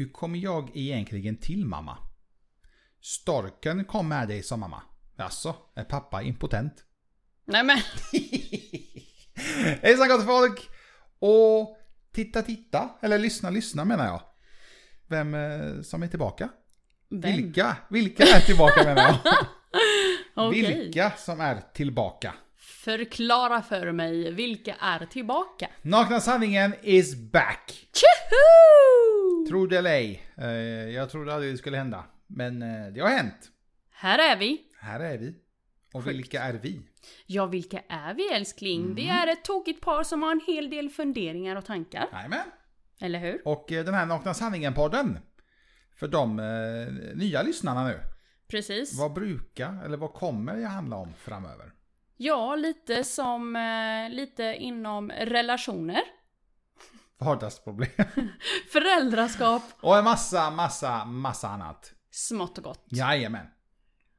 Hur kommer jag egentligen till mamma? Storken kom med dig som mamma. Alltså, är pappa impotent? Nej men, Hejsan gott folk! Och titta titta, eller lyssna lyssna menar jag. Vem eh, som är tillbaka? vem? Vilka? Vilka är tillbaka menar jag? Okej. Vilka som är tillbaka? Förklara för mig, vilka är tillbaka? Nakna sanningen is back! Tjoho! Tro det eller ej. Eh, Jag trodde aldrig det skulle hända. Men eh, det har hänt. Här är vi. Här är vi. Och Sjukt. vilka är vi? Ja, vilka är vi älskling? Vi Mm. är ett tokigt par som har en hel del funderingar och tankar. Jajamän. Eller hur? Och eh, den här Nakna sanningen-podden. För de eh, nya lyssnarna nu. Precis. Vad brukar, eller vad kommer det handla om framöver? Ja, lite som, eh, lite inom relationer. Vardagsproblem. Föräldraskap, Och en massa, massa, massa annat. smått och gott. Jajamän.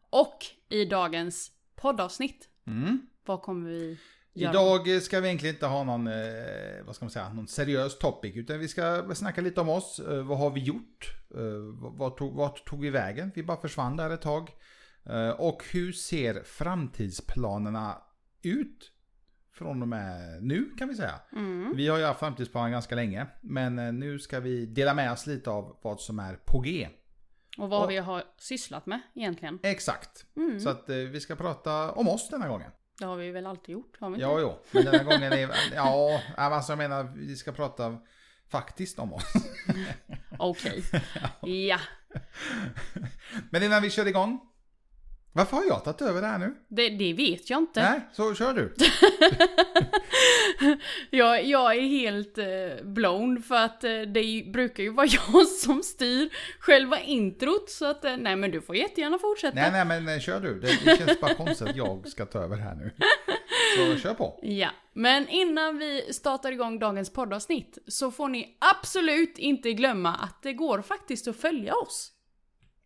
Och i dagens poddavsnitt, Mm. vad kommer vi göra? Idag ska vi egentligen inte ha någon, eh, vad ska man säga, någon seriös topic. Utan vi ska snacka lite om oss. Eh, vad har vi gjort? Eh, vad- vad tog, vart tog vi vägen? Vi bara försvann där ett tag. Och hur ser framtidsplanerna ut? Från och med nu kan vi säga. Mm. Vi har ju haft framtidsplaner ganska länge. Men eh, nu ska vi dela med oss lite av vad som är på G. Och vad Och- vi har sysslat med egentligen. Exakt. Mm. Så att eh, vi ska prata om oss denna gången. Det har vi väl alltid gjort? Har vi inte? Ja, jo. Men denna gången är... Ja, alltså jag menar, vi ska prata faktiskt om oss. Okej. ja. Men innan vi kör igång. Varför har jag tagit över det här nu? Det, det vet jag inte. Nej, så kör du. Jag, jag är helt eh, blown för att eh, det brukar ju vara jag som styr själva introt. Så att, eh, nej men du får jättegärna fortsätta. Nej, nej, men kör du. Det, det känns bara konstigt att jag ska ta över här nu. Så kör på. Ja, men innan vi startar igång dagens poddavsnitt så får ni absolut inte glömma att det går faktiskt att följa oss.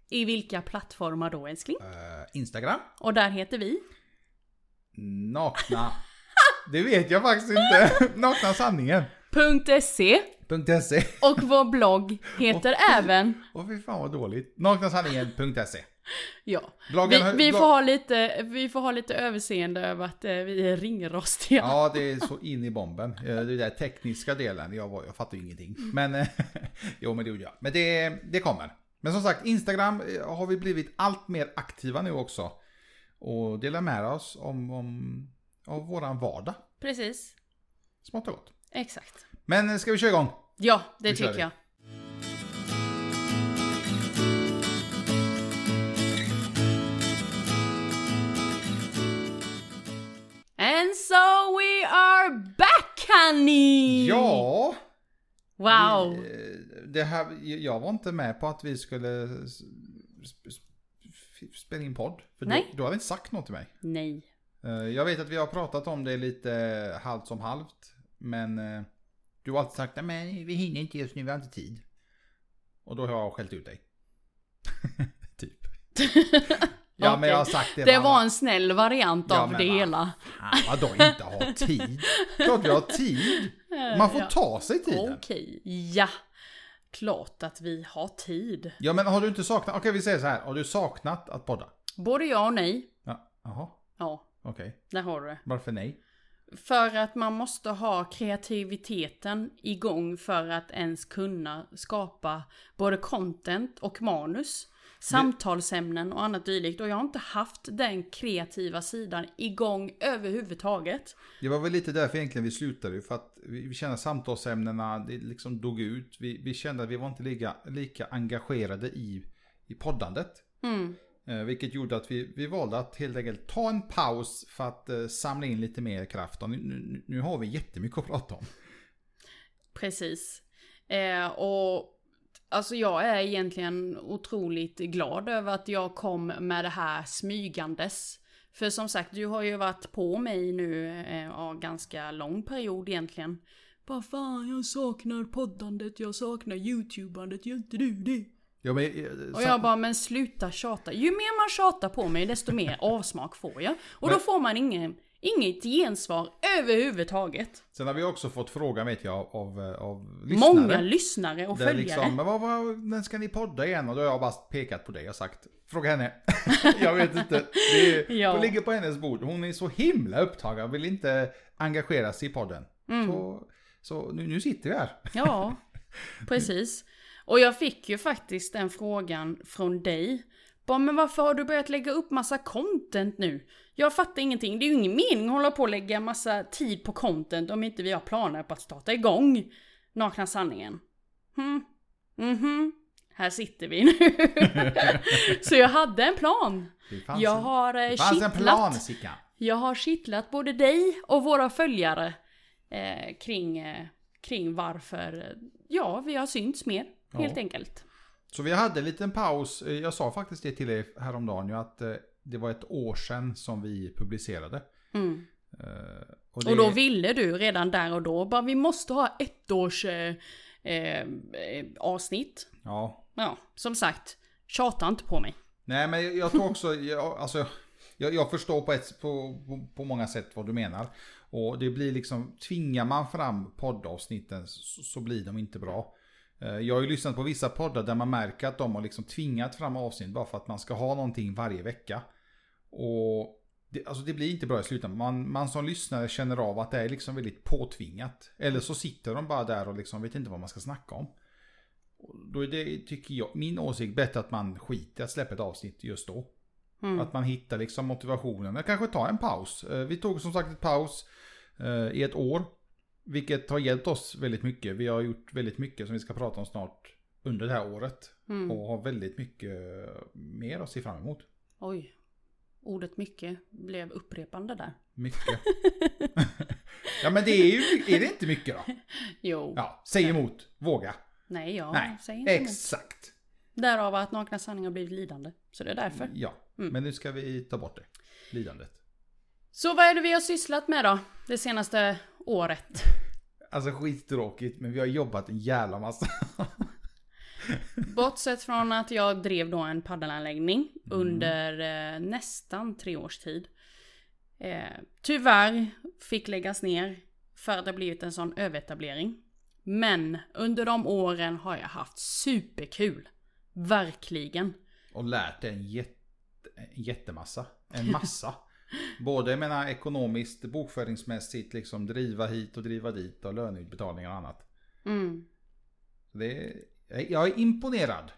I vilka plattformar då älskling? Eh, Instagram. Och där heter vi Nakna. Det vet jag faktiskt inte. Nakna sanningen. .se .se. och vår blogg heter även, Åh fy fan vad dåligt. Naknasanningen.se. ja, Bloggen vi, vi, blogg- får ha lite, vi får ha lite överseende över att eh, vi är ringrostiga. Ja, det är så in i bomben. Eh, Det där tekniska delen, jag, jag fattar ju ingenting. Men, eh, jo men det gjorde jag. Men det, det kommer. Men som sagt, Instagram eh, har vi blivit allt mer aktiva nu också. Och delar med oss om, om av våran vardag. Precis, Smått och gott. exakt. Men eh, ska vi köra igång? Ja, det kör tycker vi. jag. And so we are back honey! Ja! Wow! Vi, eh, det här, jag var inte med på att vi skulle spela in podd. För Nej. Du, du hade inte sagt något till mig. Nej. Eh, Jag vet att vi har pratat om det lite halvt som halvt. Men eh, du har alltid sagt nej vi hinner inte just nu, vi har inte tid. Och då har jag skällt ut dig. typ. Ja men jag har sagt det. Det man- var en snäll variant Ja, av det va? hela. Fan, Vadå inte ha tid? Klart vi har tid. Man får Ja. ta sig tiden. Okej, ja. Klart att vi har tid. Ja men har du inte saknat, okej vi säger så här, har du saknat att podda? Både ja och nej. Ja, jaha, Ja, okej. där har du det. Varför nej? För att man måste ha kreativiteten igång för att ens kunna skapa både content och manus. Samtalsämnen och annat dylikt. Och jag har inte haft den kreativa sidan igång överhuvudtaget. Det var väl lite därför egentligen vi slutade. För att vi, kände att samtalsämnena, det liksom dog ut. Vi, vi kände att vi var inte lika, lika engagerade i, i poddandet. Mm. Eh, vilket gjorde att vi, vi valde att helt enkelt ta en paus för att eh, samla in lite mer kraft. Och nu, nu, nu har vi jättemycket att prata om. Precis. Eh, och alltså jag är egentligen otroligt glad över att jag kom med det här smygandes. För som sagt, du har ju varit på mig nu eh, ja, ganska lång period egentligen. Bara fan, jag saknar poddandet, jag saknar youtubandet, gör inte du det? Ja, men, eh, Och jag bara, men sluta tjata. Ju mer man tjatar på mig, desto mer avsmak får jag. Och då Men- får man ingen Inget gensvar överhuvudtaget. Sen har vi också fått frågan vet jag av, av, lyssnare. Många lyssnare och följare. liksom, men vad, vad, när ska ni podda igen? Och då har jag bara pekat på det och sagt, fråga henne. jag vet inte, det, är, Ja. ligger på hennes bord. Hon är så himla upptagen, vill inte engagera sig i podden. Mm. Så, så nu, nu sitter vi här. Ja, precis. Och jag fick ju faktiskt den frågan från dig. Bara, men varför har du börjat lägga upp massa content nu? Jag fattar ingenting. Det är ju ingen mening att hålla på och lägga massa tid på content om inte vi har planer på att starta igång Nakna sanningen. Hmm. Mhm. Här sitter vi nu. Så jag hade en plan. Jag en, har eh, det fanns en plan kittlat. Sickan. Jag har kittlat både dig och våra följare eh, kring, eh, kring varför, ja, vi har synts mer, Ja. helt enkelt. Så vi hade en liten paus. Eh, Jag sa faktiskt det till er häromdagen ju att eh, det var ett år sedan som vi publicerade. Mm. Eh, Och det- då ville du redan där och då, bara vi måste ha ett års eh, eh, avsnitt. Ja, Ja, som sagt, tjata inte på mig. Nej, men jag- jag tror också, jag, alltså, jag, jag förstår på, ett, på, på, på många sätt vad du menar. Och det blir liksom, tvingar man fram poddavsnitten så, så blir de inte bra. Eh, Jag har ju lyssnat på vissa poddar där man märker att de har liksom tvingat fram avsnitt bara för att man ska ha någonting varje vecka. Och det, alltså det blir inte bra i slutändan. Man, man som lyssnare känner av att det är liksom väldigt påtvingat. Eller så sitter de bara där och liksom vet inte vad man ska snacka om. Då är det, tycker jag, min åsikt, bättre att man skiter att släppa ett avsnitt just då. Mm. Att man hittar liksom motivationen. Eller kanske ta en paus. Eh, Vi tog som sagt ett paus eh, i ett år. Vilket har hjälpt oss väldigt mycket. Vi har gjort väldigt mycket som vi ska prata om snart under det här året. Mm. Och har väldigt mycket mer att se fram emot. Oj, ordet mycket blev upprepande där. Mycket. ja men det är ju, är det inte mycket då? Jo, Ja, säg emot, våga. nej jag Nej, säger inte emot. Exakt. Därav att nakna sanningar blivit lidande. Så det är därför. Ja, Mm. men nu ska vi ta bort det. Lidandet. Så vad är det vi har sysslat med då? Det senaste året? Alltså skittråkigt, men vi har jobbat en jävla massa. Bortsett från att jag drev då en paddelanläggning under eh, nästan tre års tid. Eh, tyvärr fick läggas ner för att det blivit en sån överetablering. Men under de åren har jag haft superkul. Verkligen. Och lärt dig en, jätte, en jättemassa. En massa. Både jag menar, ekonomiskt, bokföringsmässigt, liksom driva hit och driva dit och löneutbetalningar och annat. Mm. Det jag är imponerad.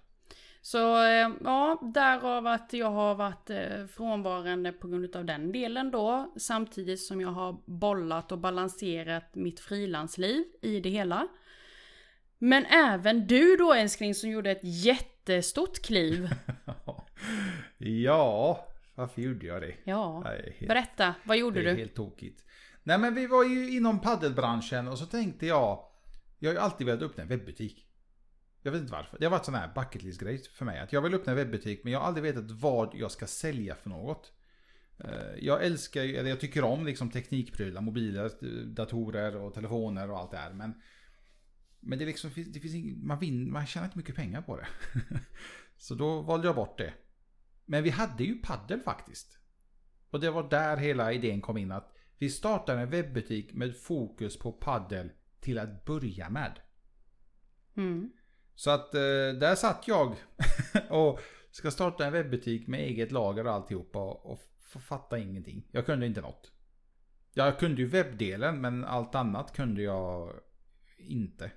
Så eh, ja, därav att jag har varit eh, frånvarande på grund av den delen då. Samtidigt som jag har bollat och balanserat mitt frilansliv i det hela. Men även du då älskling som gjorde ett jättestort kliv. ja, varför gjorde jag det? Ja, helt, berätta, vad gjorde det är du? helt tokigt. Nej men vi var ju inom paddelbranschen och så tänkte jag, jag har ju alltid velat öppna en webbutik. Jag vet inte varför. Det har varit sån här bucket list grej för mig. Att jag vill öppna en webbutik men jag har aldrig vetat vad jag ska sälja för något. Eh, Jag älskar ju, eller jag tycker om liksom teknikprylar, mobiler, datorer och telefoner och allt det här. Men, men det, liksom, det finns ing, man, vin, man tjänar inte mycket pengar på det. Så då valde jag bort det. Men vi hade ju paddel faktiskt. Och det var där hela idén kom in att vi startade en webbutik med fokus på paddel till att börja med. Mm. Så att eh, där satt jag och ska starta en webbutik med eget lager och alltihopa och, fatta ingenting. Jag kunde inte något. Jag kunde ju webbdelen men allt annat kunde jag inte.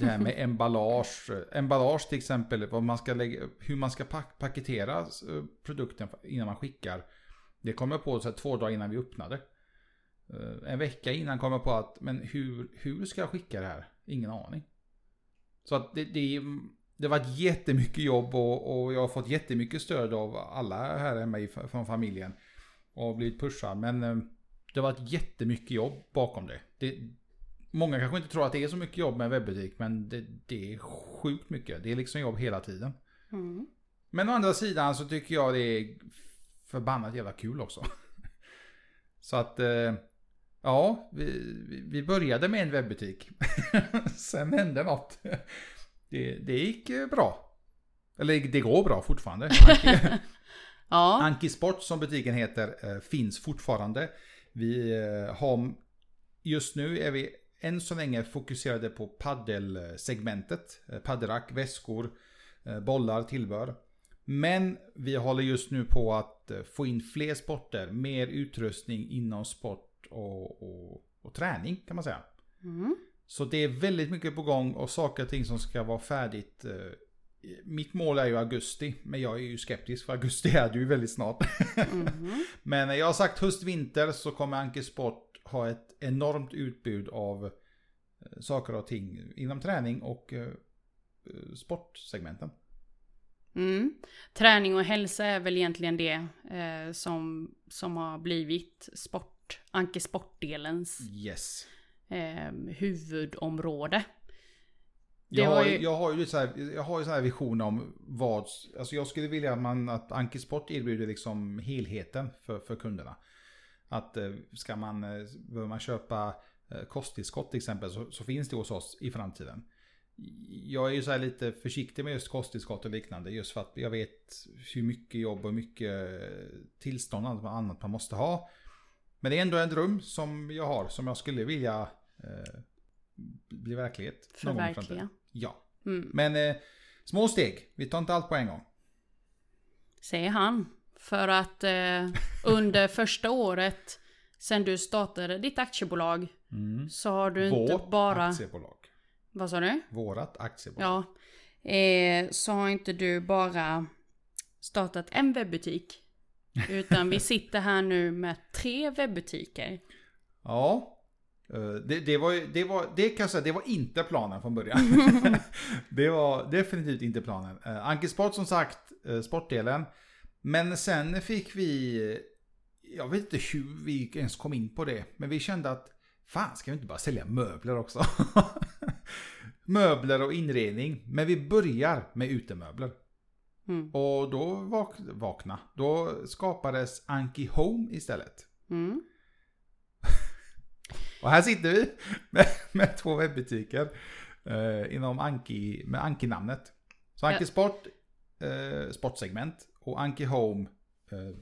Det här med emballage. Emballage till exempel, vad man ska lägga, hur man ska pak- paketera produkten innan man skickar. Det kom jag på så här, två dagar innan vi öppnade. Eh, en vecka innan kom jag på att, men hur, hur ska jag skicka det här? Ingen aning. Så att det, det, det var jättemycket jobb och, och jag har fått jättemycket stöd av alla här hemma i, från familjen. Och blivit pushad. Men eh, det var ett jättemycket jobb bakom det. det. Många kanske inte tror att det är så mycket jobb med webbutik. Men det, det är sjukt mycket. Det är liksom jobb hela tiden. Mm. Men å andra sidan så tycker jag det är förbannat jävla kul också. Så att, eh, ja, vi, vi- började med en webbutik. Sen hände något. Det, det gick eh, bra. Eller det går bra fortfarande. Anki, Ja, Anki Sport som butiken heter eh, finns fortfarande. Vi har, just nu är vi än så länge fokuserade på paddelsegmentet. Eh, Paddelrack, väskor, eh, bollar, tillbehör. Men vi håller just nu på att eh, få in fler sporter, mer utrustning inom sport och, och, och träning kan man säga. Mm. Så det är väldigt mycket på gång och saker och ting som ska vara färdigt. Mitt mål är ju augusti, men jag är ju skeptisk för augusti är det ju väldigt snart. Mhm. Men jag har sagt höst-vinter så kommer Anke Sport ha ett enormt utbud av eh, saker och ting inom träning och eh, eh, sportsegmenten. Mm. Träning och hälsa är väl egentligen det eh, som, som har blivit sport, Anke Sportdelens Yes. eh, huvudområde. Det Jag har, ju- jag har ju så här, jag har ju så här vision om vad, alltså jag skulle vilja att, man, att Anki Sport erbjuder liksom helheten för, för kunderna. Att eh, ska man, eh, behöver man köpa eh, kosttillskott till exempel så, så finns det hos oss i framtiden. Jag är ju så här lite försiktig med just kosttillskott och liknande just för att jag vet hur mycket jobb och mycket tillstånd och annat man måste ha. Men det är ändå en dröm som jag har som jag skulle vilja eh, bli verklighet. Förverkliga. Ja. Mm. Men eh, små steg. Vi tar inte allt på en gång. Säger han. För att eh, under första året sen du startade ditt aktiebolag så har du inte Vårt bara... aktiebolag. Vad sa du? Vårat aktiebolag. Ja. Eh, så har inte du bara startat en webbutik. Utan vi sitter här nu med tre webbutiker. Ja. Eh, Det, det, var, det, var, det kan jag säga, det var inte planen från början. det var definitivt inte planen. Uh, Anki Sport som sagt, eh, sportdelen. Men sen fick vi, jag vet inte hur vi ens kom in på det. Men vi kände att, fan ska vi inte bara sälja möbler också? möbler och inredning. Men vi börjar med utemöbler. Mm. Och då vak vakna. Då skapades Anki Home istället. Mm. Och här sitter vi med, med två webbutiker eh, inom Anki, med Anki-namnet. Så Anki. Sport, eh, sportsegment och Anki Home, eh,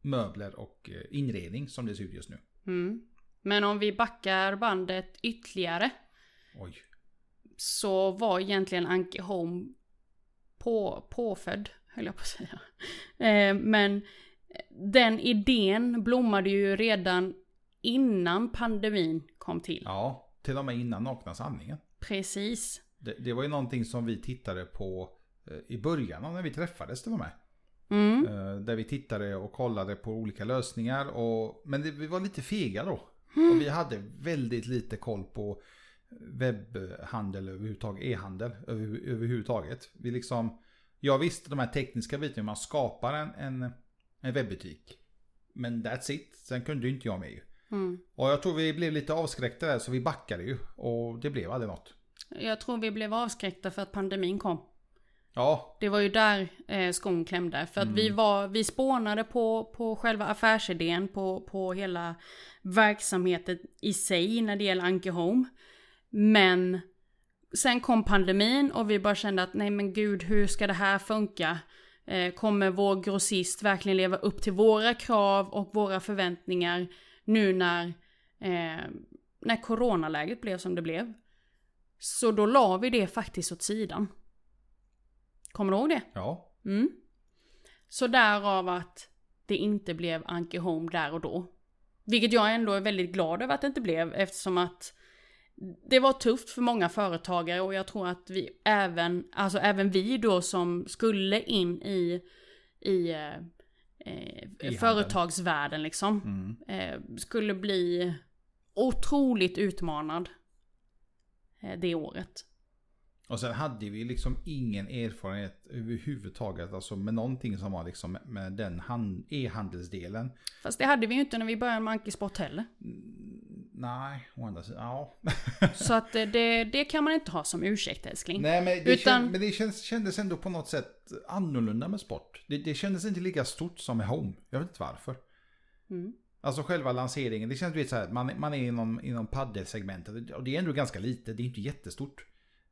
möbler och eh, inredning som det ser ut just nu. Mm. Men om vi backar bandet ytterligare. Oj. Så var egentligen Anke Home på, påfödd, höll jag på att säga. Eh, men den idén blommade ju redan innan pandemin kom till. Ja, till och med innan Nakna sanningen. Precis. Det, det var ju någonting som vi tittade på eh, i början när vi träffades till och med. Mm. Eh, Där vi tittade och kollade på olika lösningar. Och, men det, vi var lite fega då. Och vi hade väldigt lite koll på webbhandel överhuvudtaget, e-handel över, överhuvudtaget. Vi liksom, jag visste de här tekniska bitarna, man skapar en, en, en webbutik. Men that's it, sen kunde ju inte jag med ju. Mm. Och jag tror vi blev lite avskräckta där så vi backade ju. Och det blev aldrig något. Jag tror vi blev avskräckta för att pandemin kom. Ja, Det var ju där eh, skon klämde. För att vi var, vi spånade på, på själva affärsidén, på, på hela verksamheten i sig när det gäller Anke Home. Men sen kom pandemin och vi bara kände att nej men gud hur ska det här funka? Eh, kommer vår grossist verkligen leva upp till våra krav och våra förväntningar nu när, eh, när coronaläget blev som det blev? Så då la vi det faktiskt åt sidan. Kommer du ihåg det? ja. Mm. Så därav att det inte blev Anke Home där och då. Vilket jag ändå är väldigt glad över att det inte blev eftersom att det var tufft för många företagare och jag tror att vi även, alltså även vi då som skulle in i, i eh, eh, företagsvärlden liksom, Mm. eh, skulle bli otroligt utmanad eh, det året. Och sen hade vi liksom ingen erfarenhet överhuvudtaget. Alltså med någonting som var liksom med den hand- e-handelsdelen. Fast det hade vi ju inte när vi började med Anki Sport heller. Nej, å andra sidan. Ja. Så att det, det, det kan man inte ha som ursäkt älskling. Nej, men det, Utan- känd, men det känns, kändes ändå på något sätt annorlunda med sport. Det, det kändes inte lika stort som med Home. Jag vet inte varför. Mm. Alltså själva lanseringen. Det känns vet, så här, man, man är inom, inom paddelsegmentet. Och det är ändå ganska lite. Det är inte jättestort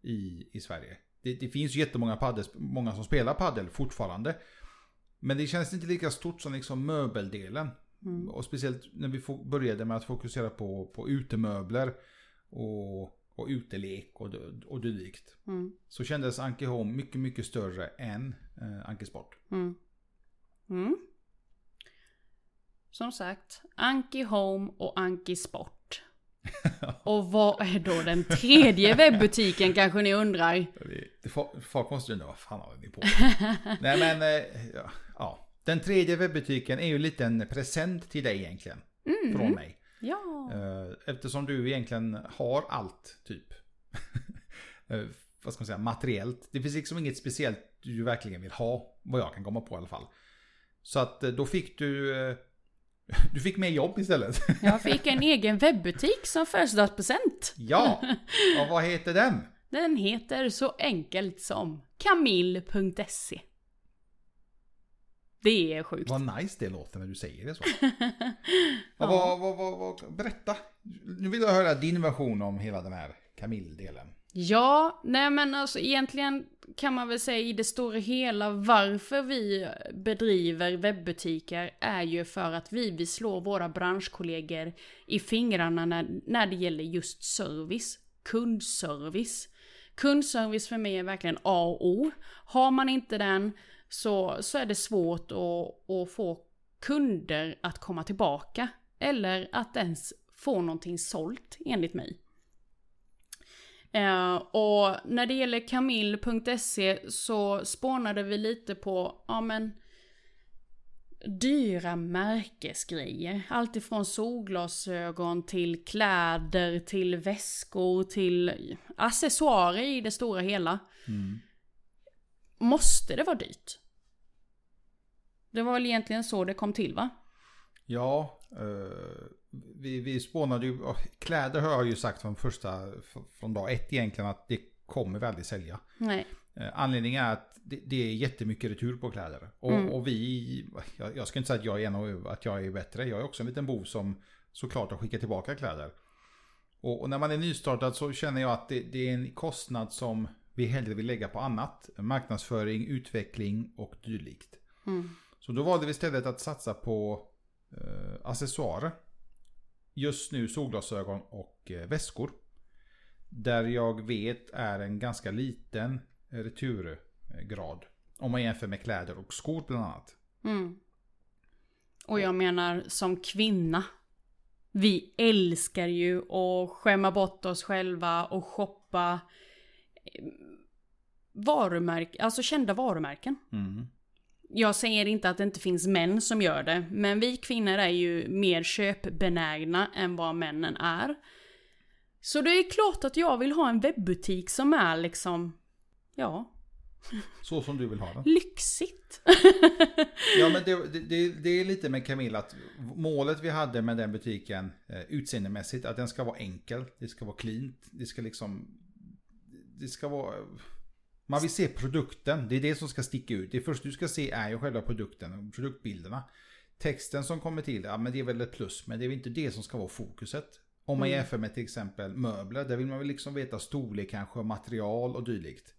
i, i Sverige. Det, det finns ju jättemånga paddel, många som spelar paddel fortfarande. Men det känns inte lika stort som liksom möbeldelen. Mm. Och speciellt när vi började med att fokusera på, på utemöbler och, och utelek och, och dylikt. Mm. Så kändes Anki Home mycket, mycket större än eh, Anki Sport. Mm. Mm. Som sagt, Anki Home och Anki Sport. och vad är då den tredje webbutiken kanske ni undrar? Folk måste undra vad fan håller ni på Nej men, eh, ja, ja. Den tredje webbutiken är ju en present till dig egentligen. Från mig. Ja. Eh, Eftersom du egentligen har allt, typ. Eh, vad ska man säga, materiellt. Det finns liksom inget speciellt du verkligen vill ha, vad jag kan komma på i alla fall. Så att då fick du... Du fick mer jobb istället. Jag fick en egen webbutik som födelsedagspresent. ja! Och vad heter den? Den heter så enkelt som kamil.se. Det är sjukt. Vad nice det låter när du säger det så. ja. vad, vad, vad, berätta. Nu vill jag höra din version om hela den här Camille-delen. Ja, nej men alltså egentligen kan man väl säga i det stora hela varför vi bedriver webbutiker är ju för att vi vill slå våra branschkollegor i fingrarna när, när det gäller just service, kundservice. Kundservice för mig är verkligen A och O. Har man inte den så, så är det svårt att, att få kunder att komma tillbaka. Eller att ens få någonting sålt enligt mig. Eh, och när det gäller kamil.se så spånade vi lite på, ja men, dyra märkesgrejer. Allt ifrån solglasögon till kläder till väskor till accessoarer i det stora hela. Måste det vara dyrt? Det var väl egentligen så det kom till va? Ja, eh, vi, vi spånade ju, kläder har jag ju sagt från första, från dag ett egentligen att det kommer vi aldrig sälja. Nej. Eh, Anledningen är att det, det är jättemycket retur på kläder. Och, Mm. och vi, jag, jag ska inte säga att jag, är en av, att jag är bättre, jag är också en liten bov som såklart har skickat tillbaka kläder. Och, och när man är nystartad så känner jag att det, det är en kostnad som vi hellre vill lägga på annat. Marknadsföring, utveckling och dylikt. Mm. Så då valde vi istället att satsa på eh, accessoarer. Just nu solglasögon och eh, väskor. Där jag vet är en ganska liten returgrad. Om man jämför med kläder och skor bland annat. Mm. Och jag menar som kvinna. Vi älskar ju att skämma bort oss själva och shoppa eh, varumärken, alltså kända varumärken. Jag säger inte att det inte finns män som gör det, men vi kvinnor är ju mer köpbenägna än vad männen är. Så det är klart att jag vill ha en webbutik som är liksom, ja, Så som du vill ha den. lyxigt. Ja men det, det- det, är lite med Camilla att målet vi hade med den butiken eh, utseendemässigt att den ska vara enkel. Det ska vara cleant. Det ska liksom... Det ska vara... Man vill se produkten. Det är det som ska sticka ut. Det första du ska se är ju själva produkten. Produktbilderna. Texten som kommer till, ja men det är väl ett plus. Men det är väl inte det som ska vara fokuset. Om man jämför med till exempel möbler. Där vill man väl liksom veta storlek kanske, material och dylikt.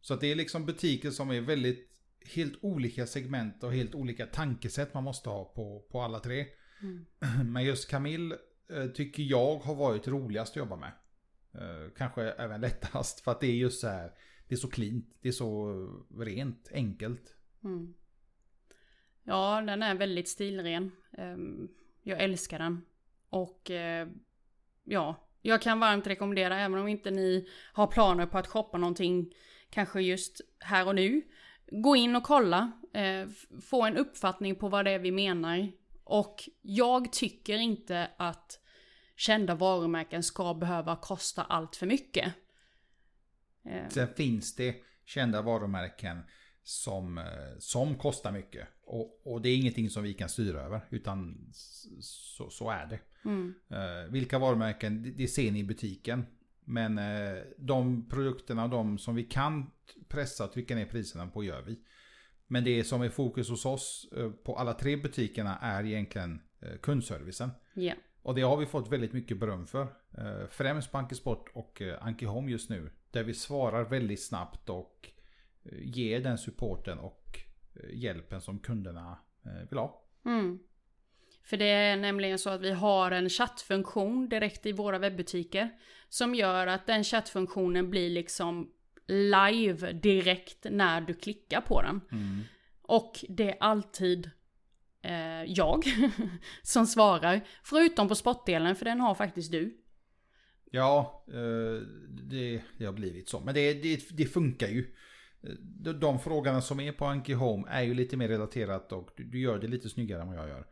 Så att det är liksom butiker som är väldigt helt olika segment och helt olika tankesätt man måste ha på, på alla tre. Men just Camille eh, tycker jag har varit roligast att jobba med. Eh, kanske även lättast för att det är just så här. Det är så cleant, det är så rent, enkelt. Mm. Ja, den är väldigt stilren. Ehm, jag älskar den. Och eh, ja, jag kan varmt rekommendera även om inte ni har planer på att shoppa någonting kanske just här och nu. Gå in och kolla, eh, få en uppfattning på vad det är vi menar. Och jag tycker inte att kända varumärken ska behöva kosta allt för mycket. Eh, Sen finns det kända varumärken som, eh, som kostar mycket. Och, och det är ingenting som vi kan styra över. Utan så, så är det. mm, Eh, vilka varumärken, det, ser ni i butiken. Men de produkterna, de som vi kan pressa och trycka ner priserna på gör vi. Men det som är fokus hos oss på alla tre butikerna är egentligen kundservicen. ja. Och det har vi fått väldigt mycket beröm för. Främst på Anki Sport och Anki Home just nu. Där vi svarar väldigt snabbt och eh, ger den supporten och eh, hjälpen som kunderna eh, vill ha. Mm. För det är nämligen så att vi har en chattfunktion direkt i våra webbutiker. Som gör att den chattfunktionen blir liksom live direkt när du klickar på den. Mm. Och det är alltid eh, jag som svarar. Förutom på sportdelen, för den har faktiskt du. Ja, eh, det, det har blivit så. Men det, det, det funkar ju. De, de frågorna som är på Anki Home är ju lite mer relaterat och du, gör det lite snyggare än vad jag gör.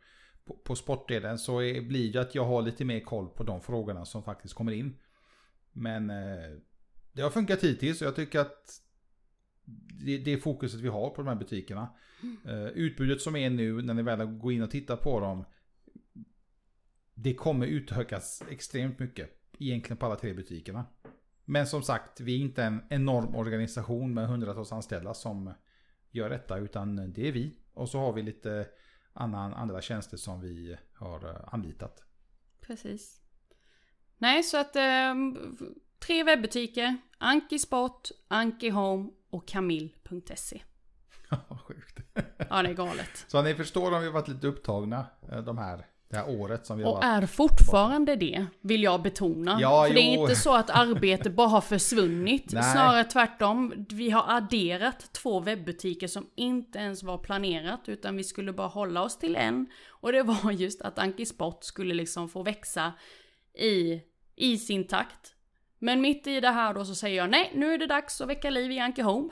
På, på sportdelen så är, blir det att jag har lite mer koll på de frågorna som faktiskt kommer in. Men eh, det har funkat hittills och jag tycker att det, det fokuset vi har på de här butikerna. Eh, utbudet som är nu när ni väl går in och tittar på dem. Det kommer utökas extremt mycket. Egentligen på alla tre butikerna. Men som sagt, vi är inte en enorm organisation med hundratals anställda som gör detta. Utan det är vi. Och så har vi lite annan, andra tjänster som vi har eh, anlitat. Precis. Nej, så att eh, tre webbutiker. Anki Sport, Anki Home och Kamil.se. Ja, Sjukt. Ja, det är galet. Så ni förstår om vi har varit lite upptagna eh, de här, det här året som vi har Och varit. är fortfarande det, vill jag betona. Ja, För det är jo. inte så att arbete bara har försvunnit. Nej. Snarare tvärtom. Vi har adderat två webbutiker som inte ens var planerat. Utan vi skulle bara hålla oss till en. Och det var just att Anki Sport skulle liksom få växa i, i sin takt. Men mitt i det här då så säger jag nej, nu är det dags att väcka liv i Anki Home.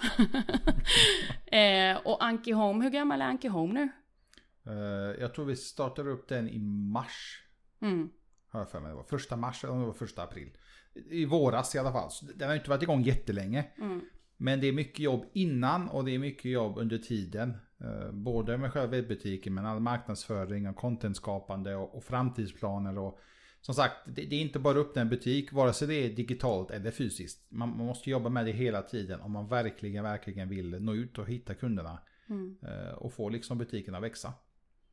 eh, och Anki Home, hur gammal är Anki Home nu? Eh, Jag tror vi startade upp den i mars. Mm. Har jag för mig. Det var första mars eller om det var första april. I våras i alla fall. Så den har inte varit igång jättelänge. Mm. Men det är mycket jobb innan och det är mycket jobb under tiden. Eh, Både med själva webbutiken men all marknadsföring och contentskapande och, och framtidsplaner. Och, som sagt, det, det är inte bara upp en butik vare sig det är digitalt eller fysiskt. Man, man måste jobba med det hela tiden om man verkligen, verkligen vill nå ut och hitta kunderna. Mm. eh, Och få liksom butiken att växa.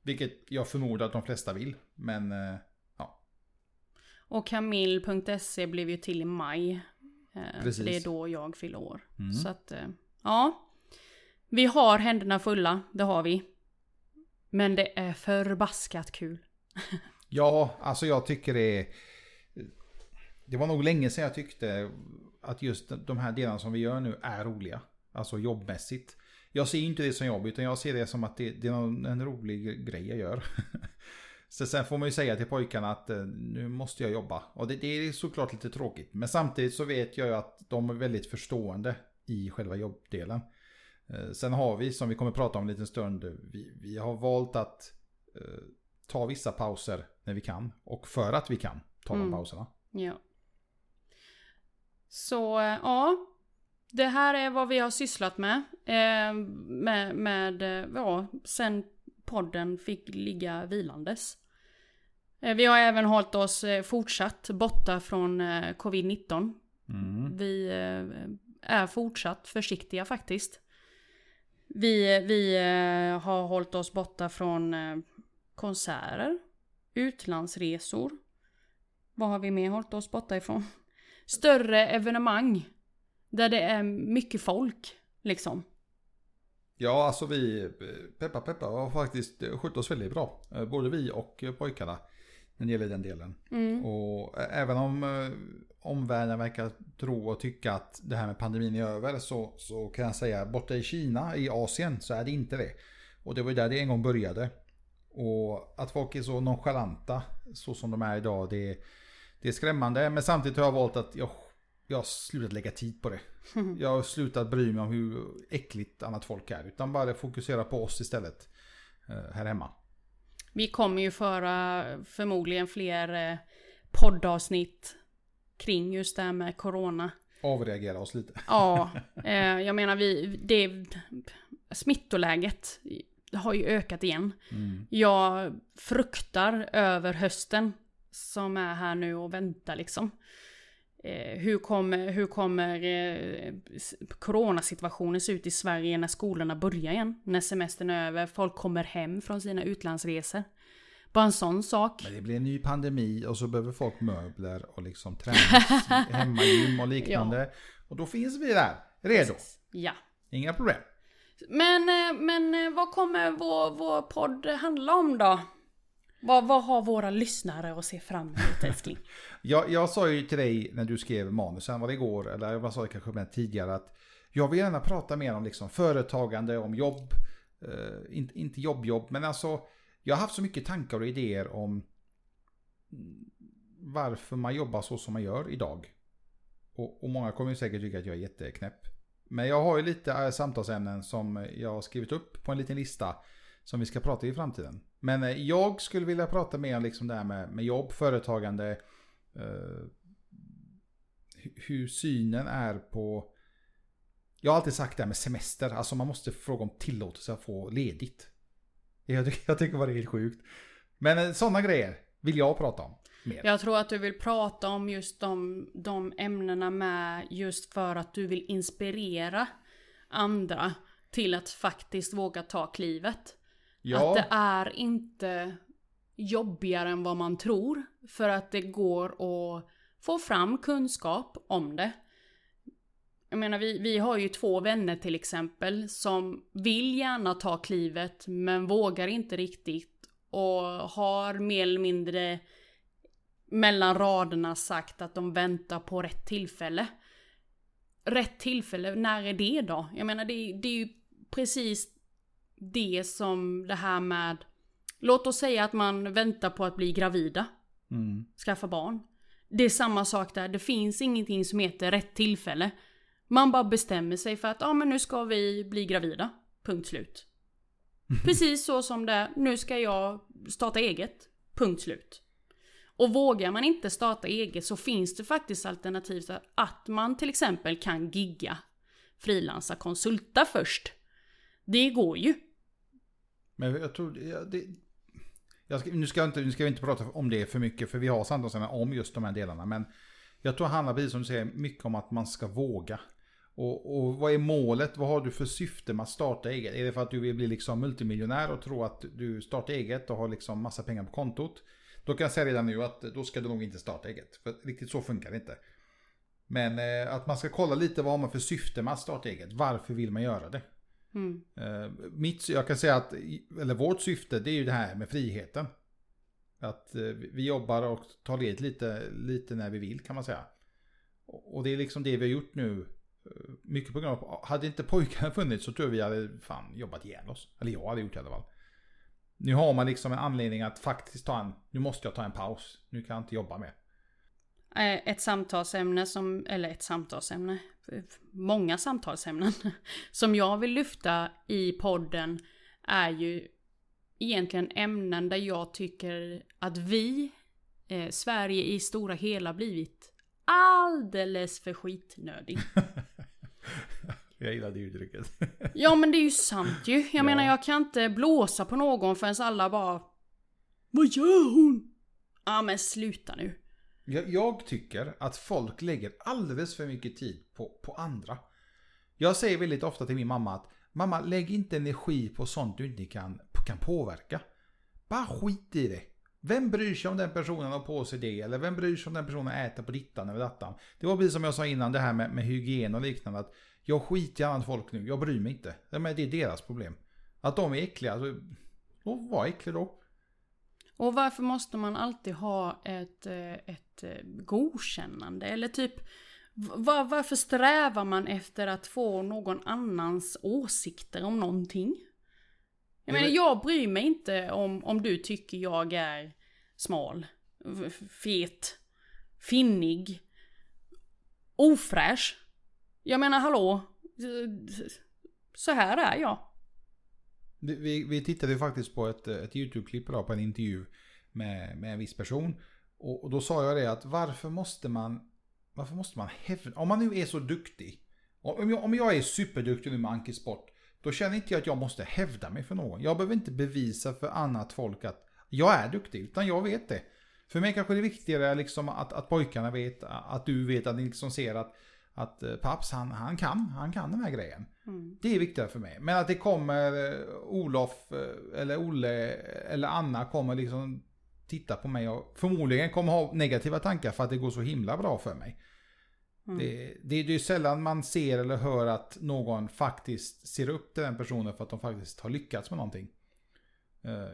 Vilket jag förmodar att de flesta vill. Men eh, ja, Och Kamil.se blev ju till i maj. Eh, Precis. Det är då jag fyller år. Mm. Så att, eh, ja. Vi har händerna fulla, det har vi. Men det är förbaskat kul. Ja, alltså jag tycker det är... Det var nog länge sedan jag tyckte att just de här delarna som vi gör nu är roliga. Alltså jobbmässigt. Jag ser inte det som jobb utan jag ser det som att det, det är någon, en rolig grej jag gör. Så sen får man ju säga till pojkarna att eh, nu måste jag jobba. Och det, det är såklart lite tråkigt. Men samtidigt så vet jag ju att de är väldigt förstående i själva jobbdelen. Eh, Sen har vi, som vi kommer prata om en liten stund, vi, vi har valt att eh, ta vissa pauser när vi kan. Och för att vi kan ta de Mm. pauserna. Ja. Så, eh, ja. Det här är vad vi har sysslat med. Eh, med, med, eh, ja, sen podden fick ligga vilandes. Eh, vi har även hållit oss eh, fortsatt borta från eh, covid-19. Mm. Vi är fortsatt försiktiga faktiskt. Vi, vi har hållit oss borta från konserter, utlandsresor. Vad har vi mer hållit oss borta ifrån? Större evenemang. Där det är mycket folk, liksom. Ja, alltså vi, eh, peppa peppa, har faktiskt eh, skött oss väldigt bra. Eh, Både vi och eh, pojkarna. När det gäller den delen. Mm. Och ä- även om eh, omvärlden verkar tro och tycka att det här med pandemin är över så, så kan jag säga borta i Kina, i Asien, så är det inte det. Och det var ju där det en gång började. Och att folk är så nonchalanta så som de är idag, det, det är skrämmande. Men samtidigt har jag valt att jag, jag har slutat lägga tid på det. Jag har slutat bry mig om hur äckligt annat folk är. Utan bara fokusera på oss istället. eh, Här hemma. Vi kommer ju föra förmodligen fler eh, poddavsnitt kring just det här med corona. Avreagera oss lite. Ja, eh, jag menar vi, det, smittoläget har ju ökat igen. Mm. Jag fruktar över hösten som är här nu och väntar liksom. Eh, hur kommer, hur kommer eh, coronasituationen se ut i Sverige när skolorna börjar igen? När semestern är över, folk kommer hem från sina utlandsresor. Bara en sån sak. Men det blir en ny pandemi och så behöver folk möbler och liksom tränas, hemmagym och liknande. Och då finns vi där, redo. Ja. Inga problem. Men, eh, men eh, vad kommer vår, vår podd handla om då? Vad, vad har våra lyssnare att se fram emot älskling? jag, jag sa ju till dig när du skrev manusen, var det igår, eller jag sa det kanske med tidigare, att jag vill gärna prata mer om liksom företagande, om jobb. eh, inte, inte jobbjobb, men alltså jag har haft så mycket tankar och idéer om varför man jobbar så som man gör idag. Och, och många kommer ju säkert tycka att jag är jätteknäpp. Men jag har ju lite eh, samtalsämnen som jag har skrivit upp på en liten lista som vi ska prata i framtiden. Men eh, jag skulle vilja prata mer om liksom det här med, med jobb, företagande, hur synen är på... Jag har alltid sagt det här med semester, alltså man måste fråga om tillåtelse att få ledigt. Jag tycker, jag tycker bara det är helt sjukt. Men sådana grejer vill jag prata om. Mer. Jag tror att du vill prata om just de, de ämnena med just för att du vill inspirera andra till att faktiskt våga ta klivet. Ja. Att det är inte jobbigare än vad man tror. För att det går att få fram kunskap om det. Jag menar vi, vi har ju två vänner till exempel som vill gärna ta klivet men vågar inte riktigt. Och har mer eller mindre mellan raderna sagt att de väntar på rätt tillfälle. Rätt tillfälle, när är det då? Jag menar det, det är ju precis det som det här med Låt oss säga att man väntar på att bli gravida. Mm. Skaffa barn. Det är samma sak där, det finns ingenting som heter rätt tillfälle. Man bara bestämmer sig för att ja ah, men nu ska vi bli gravida. Punkt slut. Precis så som det nu ska jag starta eget. Punkt slut. Och vågar man inte starta eget så finns det faktiskt alternativ så att man till exempel kan gigga frilansa konsulta först. Det går ju. Men jag tror, det, ska, nu, ska inte, nu ska vi inte prata om det för mycket för vi har samtalsämnen om just de här delarna. Men jag tror det handlar precis som du säger mycket om att man ska våga. Och, och, vad är målet? Vad har du för syfte med att starta eget? Är det för att du vill bli liksom multimiljonär och tro att du startar eget och har liksom massa pengar på kontot? Då kan jag säga redan nu att då ska du nog inte starta eget. För riktigt så funkar det inte. Men eh, att man ska kolla lite vad man har för syfte med att starta eget. Varför vill man göra det? Mm. Eh, mitt, jag kan säga att, eller vårt syfte det är ju det här med friheten. Att eh, vi jobbar och tar ledigt lite, lite när vi vill kan man säga. Och det är liksom det vi har gjort nu. Eh, mycket på grund av, hade inte pojkarna funnits så tror jag vi hade fan jobbat ihjäl oss. Eller jag hade gjort det i alla fall. Nu har man liksom en anledning att faktiskt ta en, nu måste jag ta en paus. Nu kan jag inte jobba mer. Ett samtalsämne som, eller ett samtalsämne, många samtalsämnen som jag vill lyfta i podden är ju egentligen ämnen där jag tycker att vi, eh, Sverige i stora hela blivit alldeles för skitnödig. Jag gillar det uttrycket. ja men det är ju sant ju. Jag ja. menar jag kan inte blåsa på någon förrän alla bara... Vad gör hon? Ja men sluta nu. Jag, jag tycker att folk lägger alldeles för mycket tid på, på andra. Jag säger väldigt ofta till min mamma att Mamma lägg inte energi på sånt du inte kan, kan påverka. Bara skit i det. Vem bryr sig om den personen har på sig det? Eller vem bryr sig om den personen äter på dittan eller dattan? Det var precis som jag sa innan det här med, med hygien och liknande. Att jag skiter i annat folk nu, jag bryr mig inte. Det är deras problem. Att de är äckliga, alltså, så, var äcklig då. Och varför måste man alltid ha ett, eh, ett eh, godkännande? Eller typ, var, varför strävar man efter att få någon annans åsikter om någonting? Jag menar, jag bryr mig inte om, om du tycker jag är smal, fet, finnig, ofräsch. Jag menar hallå. Så här är jag. Vi, vi tittade ju faktiskt på ett, ett YouTube-klipp idag på en intervju med, med en viss person. Och, och, då sa jag det att varför måste man, varför måste man hävda, om man nu är så duktig. Om jag, om jag är superduktig nu med ankisport. Då känner inte jag att jag måste hävda mig för någon. Jag behöver inte bevisa för annat folk att jag är duktig, utan jag vet det. För mig kanske det är viktigare liksom att, att pojkarna vet, att du vet, att ni liksom ser att att eh, Paps han, han kan, han kan den här grejen. Mm. Det är viktigare för mig. Men att det kommer eh, Olof eh, eller Olle eller Anna kommer liksom titta på mig och förmodligen kommer ha negativa tankar för att det går så himla bra för mig. Mm. Det, det, det är ju sällan man ser eller hör att någon faktiskt ser upp till den personen för att de faktiskt har lyckats med någonting.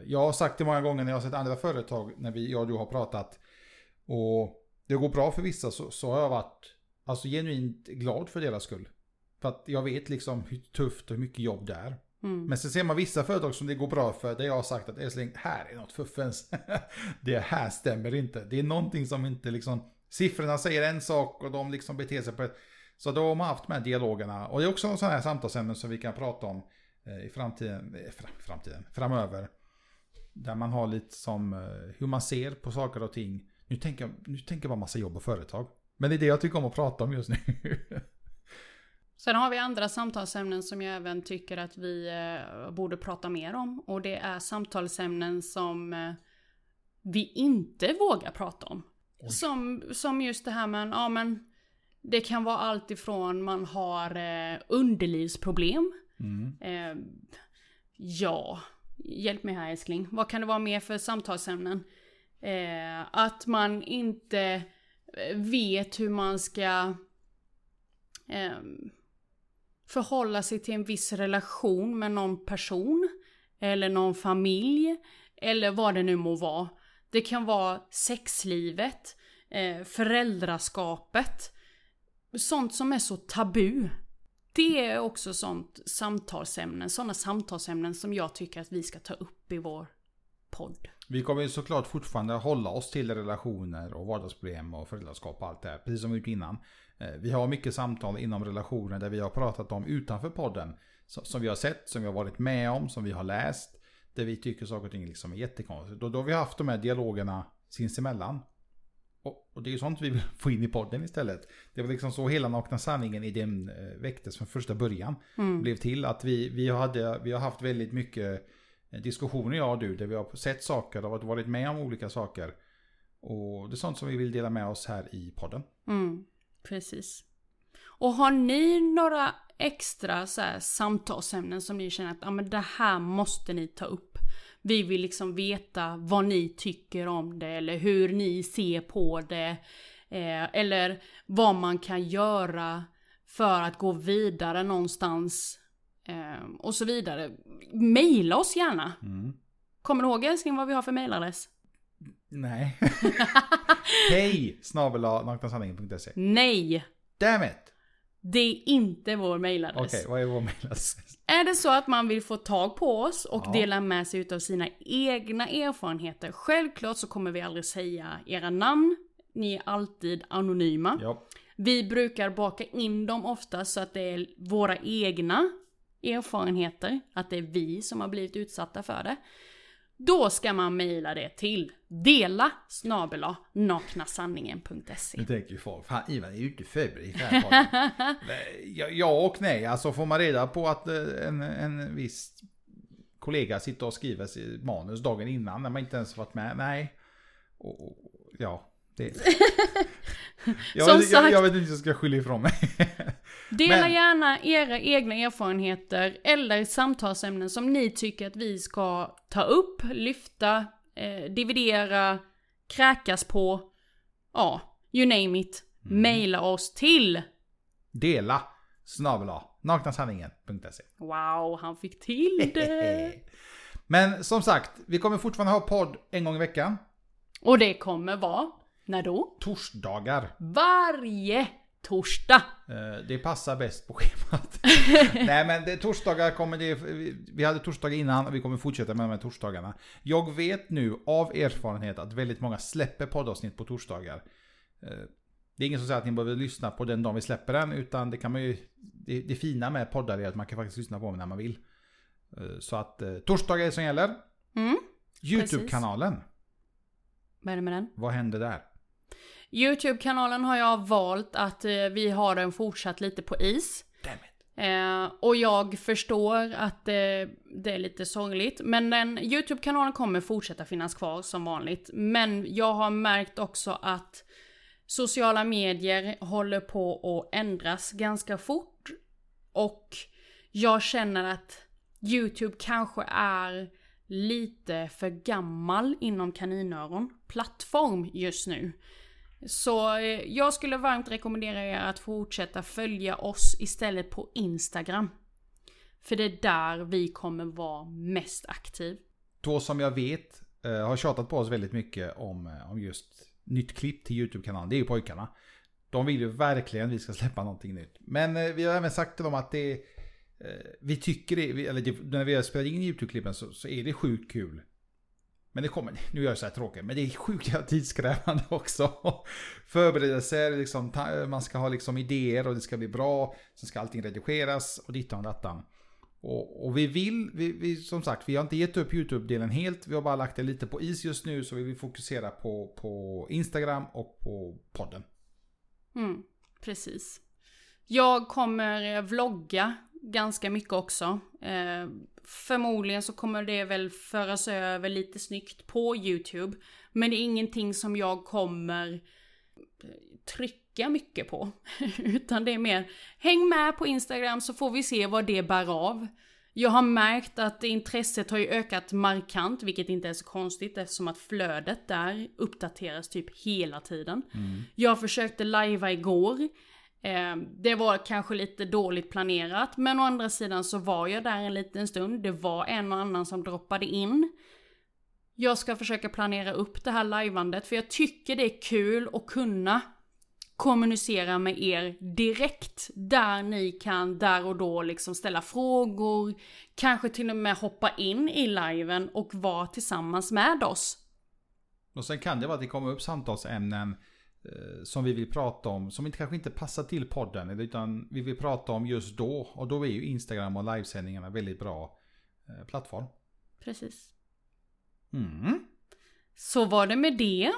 Jag har sagt det många gånger när jag har sett andra företag, när vi, jag och du har pratat. Och det går bra för vissa så, så har jag varit alltså, genuint glad för deras skull. För att jag vet liksom hur tufft och hur mycket jobb det är. Mm. Men sen ser man vissa företag som det går bra för, där jag har sagt att Esling, här är något fuffens. det här stämmer inte. Det är någonting som inte liksom, siffrorna säger en sak och de liksom beter sig på ett... Så då har man haft här dialogerna. Och det är också sådana här samtalsämnen som vi kan prata om eh, i framtiden, eh, fram, framtiden, framöver. Där man har lite som eh, hur man ser på saker och ting. Nu tänker jag, nu tänker jag bara massa jobb och företag. Men det är det jag tycker om att prata om just nu. Sen har vi andra samtalsämnen som jag även tycker att vi eh, borde prata mer om. Och det är samtalsämnen som eh, vi inte vågar prata om. Som, som just det här med, ja men det kan vara allt ifrån man har eh, underlivsproblem. Mm. Eh, ja, hjälp mig här älskling. Vad kan det vara mer för samtalsämnen? Eh, att man inte vet hur man ska eh, förhålla sig till en viss relation med någon person. Eller någon familj. Eller vad det nu må vara. Det kan vara sexlivet. Eh, föräldraskapet. Sånt som är så tabu. Det är också sånt samtalsämnen, sådana samtalsämnen som jag tycker att vi ska ta upp i vår podd. Vi kommer ju såklart fortfarande hålla oss till relationer och vardagsproblem och föräldraskap och allt det här. Precis som vi gjort innan. Eh, Vi har mycket samtal inom relationer där vi har pratat om utanför podden. Som vi har sett, som vi har varit med om, som vi har läst. Där vi tycker saker och ting liksom är jättekonstigt. Och då har vi haft de här dialogerna sinsemellan. Och, det är ju sånt vi vill få in i podden istället. Det var liksom så hela Nakna Sanningen i den eh, väcktes från första början. Mm. Blev till att vi, vi, hade, vi har haft väldigt mycket Eh, diskussioner jag och du. Där vi har sett saker och varit med om olika saker. Och det är sånt som vi vill dela med oss här i podden. Mm, precis. Och har ni några extra så här, samtalsämnen som ni känner att ah, men det här måste ni ta upp? Vi vill liksom veta vad ni tycker om det eller hur ni ser på det. Eh, eller vad man kan göra för att gå vidare någonstans. Eh, och så vidare. Maila oss gärna. Mm. Kommer du ihåg älskling vad vi har för mailadress? Nej. Hej! Naknasanningen.se. Nej! Damn it! Det är inte vår mailadress. Okej, vad är vår mailadress? Är det så att man vill få tag på oss och Ja. dela med sig utav sina egna erfarenheter. Självklart så kommer vi aldrig säga era namn. Ni är alltid anonyma. Ja. Vi brukar baka in dem ofta så att det är våra egna erfarenheter. Att det är vi som har blivit utsatta för det. Då ska man mejla det till dela snabela naknasanningen.se. Nu tänker ju folk, fan Ivan är ju inte förberedd ja, ja och nej, alltså får man reda på att eh, en, en viss kollega sitter och skriver manus dagen innan när man inte ens varit med, nej. Och, och, ja, det... jag, Som vet, jag, sagt- jag vet inte hur jag ska skylla ifrån mig. Dela Men- gärna era egna erfarenheter eller samtalsämnen som ni tycker att vi ska ta upp, lyfta, eh, dividera, kräkas på. Ja, you name it. Mm. Maila oss till. Dela snabela naknasanningen.se Wow, han fick till det. Men som sagt, vi kommer fortfarande ha podd en gång i veckan. Och det kommer vara, när då? Torsdagar. Varje torsdag. Eh, Det passar bäst på schemat. Nej men det, torsdagar kommer det, vi- hade torsdagar innan och vi kommer fortsätta med de här torsdagarna. Jag vet nu av erfarenhet att väldigt många släpper poddavsnitt på torsdagar. Eh, Det är ingen som säger att ni behöver lyssna på den dagen vi släpper den, utan det kan man ju, det, det fina med poddar är att man kan faktiskt lyssna på dem när man vill. Eh, Så att torsdagar är det som gäller. Mm. YouTube-kanalen, Vad är det med den? vad händer där? YouTube-kanalen har jag valt att eh, vi har den fortsatt lite på is. Eh, och jag förstår att eh, det är lite sorgligt. Men den YouTube-kanalen kommer fortsätta finnas kvar som vanligt. Men jag har märkt också att sociala medier håller på att ändras ganska fort. Och jag känner att YouTube kanske är lite för gammal inom kaninöron plattform just nu. Så eh, jag skulle varmt rekommendera er att fortsätta följa oss istället på Instagram. För det är där vi kommer vara mest aktiv. Då som jag vet eh, har tjatat på oss väldigt mycket om, eh, om just nytt klipp till YouTube-kanalen. Det är ju pojkarna. De vill ju verkligen att vi ska släppa någonting nytt. Men vi har även sagt till dem att det vi tycker det, eller när vi har spelat in YouTube-klippen så, så är det sjukt kul. Men det kommer, nu gör jag så här tråkigt, men det är sjukt tidskrävande också. Förberedelser, liksom, man ska ha liksom idéer och det ska bli bra. Sen ska allting redigeras och dittan och dattan. Och, och vi vill, vi, vi, som sagt, vi har inte gett upp YouTube-delen helt. Vi har bara lagt det lite på is just nu så vi vill fokusera på, på Instagram och på podden. Mm, precis. Jag kommer eh, vlogga ganska mycket också. Eh, förmodligen så kommer det väl föras över lite snyggt på YouTube. Men det är ingenting som jag kommer eh, trycka mycket på. Utan det är mer, häng med på Instagram så får vi se vad det bär av. Jag har märkt att intresset har ju ökat markant, vilket inte är så konstigt eftersom att flödet där uppdateras typ hela tiden. Jag försökte lajva igår. Eh, det var kanske lite dåligt planerat, men å andra sidan så var jag där en liten stund. Det var en och annan som droppade in. Jag ska försöka planera upp det här lajvandet, för jag tycker det är kul att kunna kommunicera med er direkt. Där ni kan där och då liksom ställa frågor, kanske till och med hoppa in i liven och vara tillsammans med oss. Och sen kan det vara att det kommer upp samtalsämnen som vi vill prata om, som inte, kanske inte passar till podden, utan vi vill prata om just då. Och då är ju Instagram och livesändningarna väldigt bra eh, plattform. Precis. Mm. Så var det med det.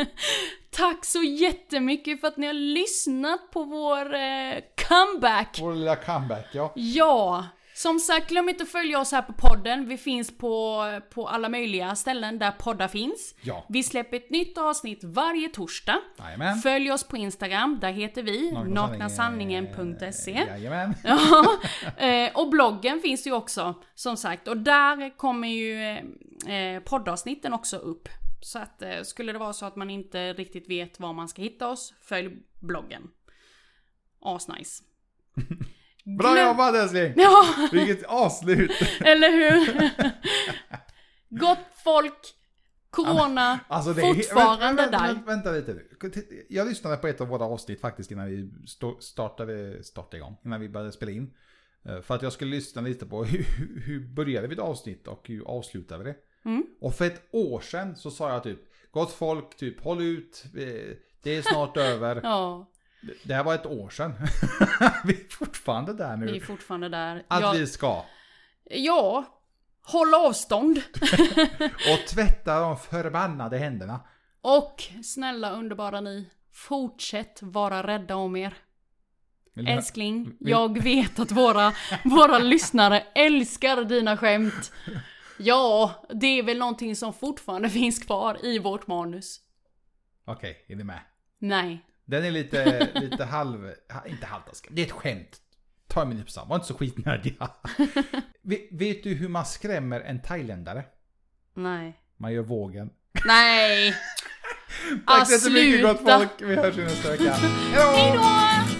Tack så jättemycket för att ni har lyssnat på vår eh, comeback. Vår lilla comeback, ja. Ja, som sagt glöm inte att följa oss här på podden. Vi finns på, på alla möjliga ställen där poddar finns. Ja. Vi släpper ett nytt avsnitt varje torsdag. Jajamän. Följ oss på Instagram, där heter vi naknasanningen.se. Ja, eh, och bloggen finns ju också som sagt och där kommer ju eh, poddavsnitten också upp. Så att eh, skulle det vara så att man inte riktigt vet var man ska hitta oss, följ bloggen. Asnice. Bra Glöm- jobbat älskling! Ja, Vilket avslut! eller hur? Gott folk, corona, Alltså det är fortfarande vänta, där. vänta, vänta lite. Jag lyssnade på ett av våra avsnitt faktiskt innan vi startade, startade igång. Innan vi började spela in. Eh, För att jag skulle lyssna lite på hur, hur- hur började vi ett avsnitt och hur avslutade vi det. Mm. Och för ett år sedan så sa jag typ Gott folk, typ håll ut. eh, Det är snart över. Ja, Det här var ett år sedan. vi är fortfarande där nu. vi är fortfarande där. Att Ja, vi ska. ja, håll avstånd. Och tvätta de förbannade händerna. Och snälla underbara ni, fortsätt vara rädda om er. Älskling, jag vet att våra, våra lyssnare älskar dina skämt. Ja, det är väl någonting som fortfarande finns kvar i vårt manus. Okej, är ni med? Nej. Den är lite, lite halv, ha- inte halvtaskig. Det är ett skämt. Ta mig nypa Var inte så skitnödiga. Ve- Vet du hur man skrämmer en thailändare? Nej. Man gör vågen. Nej! Tack Ah, så jättemycket gott folk. Vi hörs nästa vecka. Hej då!